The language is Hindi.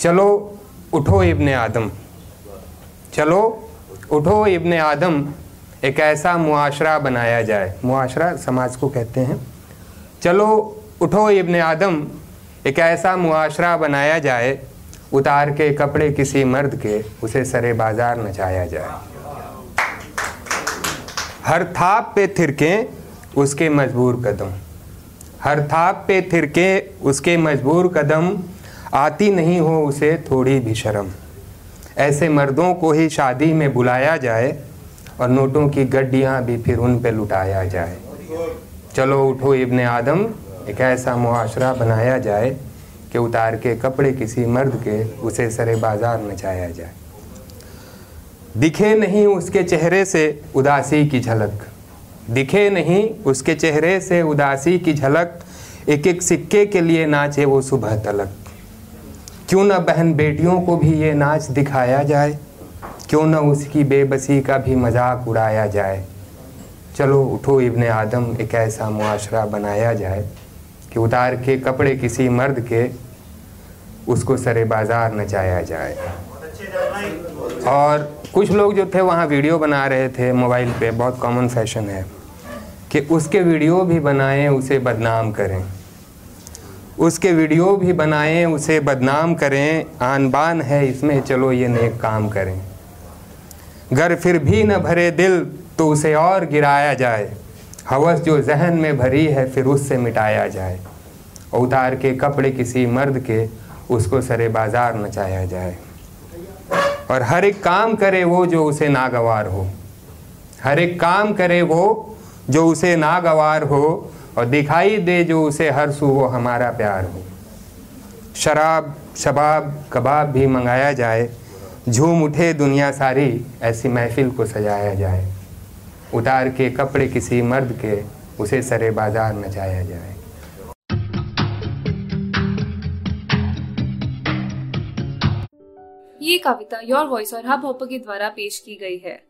चलो, उठो इब्ने आदम। चलो, उठो इब्ने आदम। एक ऐसा मुआशरा बनाया जाए। मुआशरा समाज को कहते हैं। चलो, उठो इब्ने आदम। एक ऐसा मुआशरा बनाया जाए, उतार के कपड़े किसी मर्द के, उसे सरे बाज़ार नचाया जाए। हर थाप पे थिरके, उसके मजबूर कदम। हर थाप पे थिरके, उसके मजबूर कदम आती नहीं हो उसे थोड़ी भी शर्म। ऐसे मर्दों को ही शादी में बुलाया जाए और नोटों की गड्डियाँ भी फिर उन पे लुटाया जाए। चलो उठो इब्ने आदम, एक ऐसा मुआशरा बनाया जाए कि उतार के कपड़े किसी मर्द के उसे सरे बाज़ार नचाया जाए। दिखे नहीं उसके चेहरे से उदासी की झलक। दिखे नहीं उसके चेहरे से उदासी की झलक। एक एक सिक्के के लिए नाचे वो सुबह तलक। क्यों ना बहन बेटियों को भी ये नाच दिखाया जाए? क्यों न उसकी बेबसी का भी मज़ाक उड़ाया जाए? चलो उठो इब्ने आदम, एक ऐसा मुआशरा बनाया जाए कि उतार के कपड़े किसी मर्द के उसको सरे बाज़ार नचाया जाए। और कुछ लोग जो थे वहाँ वीडियो बना रहे थे मोबाइल पे, बहुत कॉमन फ़ैशन है, कि उसके वीडियो भी बनाएँ, उसे बदनाम करें। उसके वीडियो भी बनाएँ, उसे बदनाम करें आन बान है इसमें, चलो ये नेक काम करें। घर फिर भी न भरे दिल तो उसे और गिराया जाए। हवस जो जहन में भरी है, फिर उससे मिटाया जाए। उतार के कपड़े किसी मर्द के, उसको सरे बाज़ार नचाया जाए। और हर एक काम करे वो जो उसे नागवार हो। हर एक काम करे वो जो उसे नागवार हो, और दिखाई दे जो उसे हर सू वो हमारा प्यार हो। शराब, शबाब, कबाब भी मंगाया जाए, झूम उठे दुनिया सारी, ऐसी महफिल को सजाया जाए। उतार के कपड़े किसी मर्द के, उसे सरे बाज़ार नचाया जाए। ये कविता योर वॉइस और हब हॉपर के द्वारा पेश की गई है।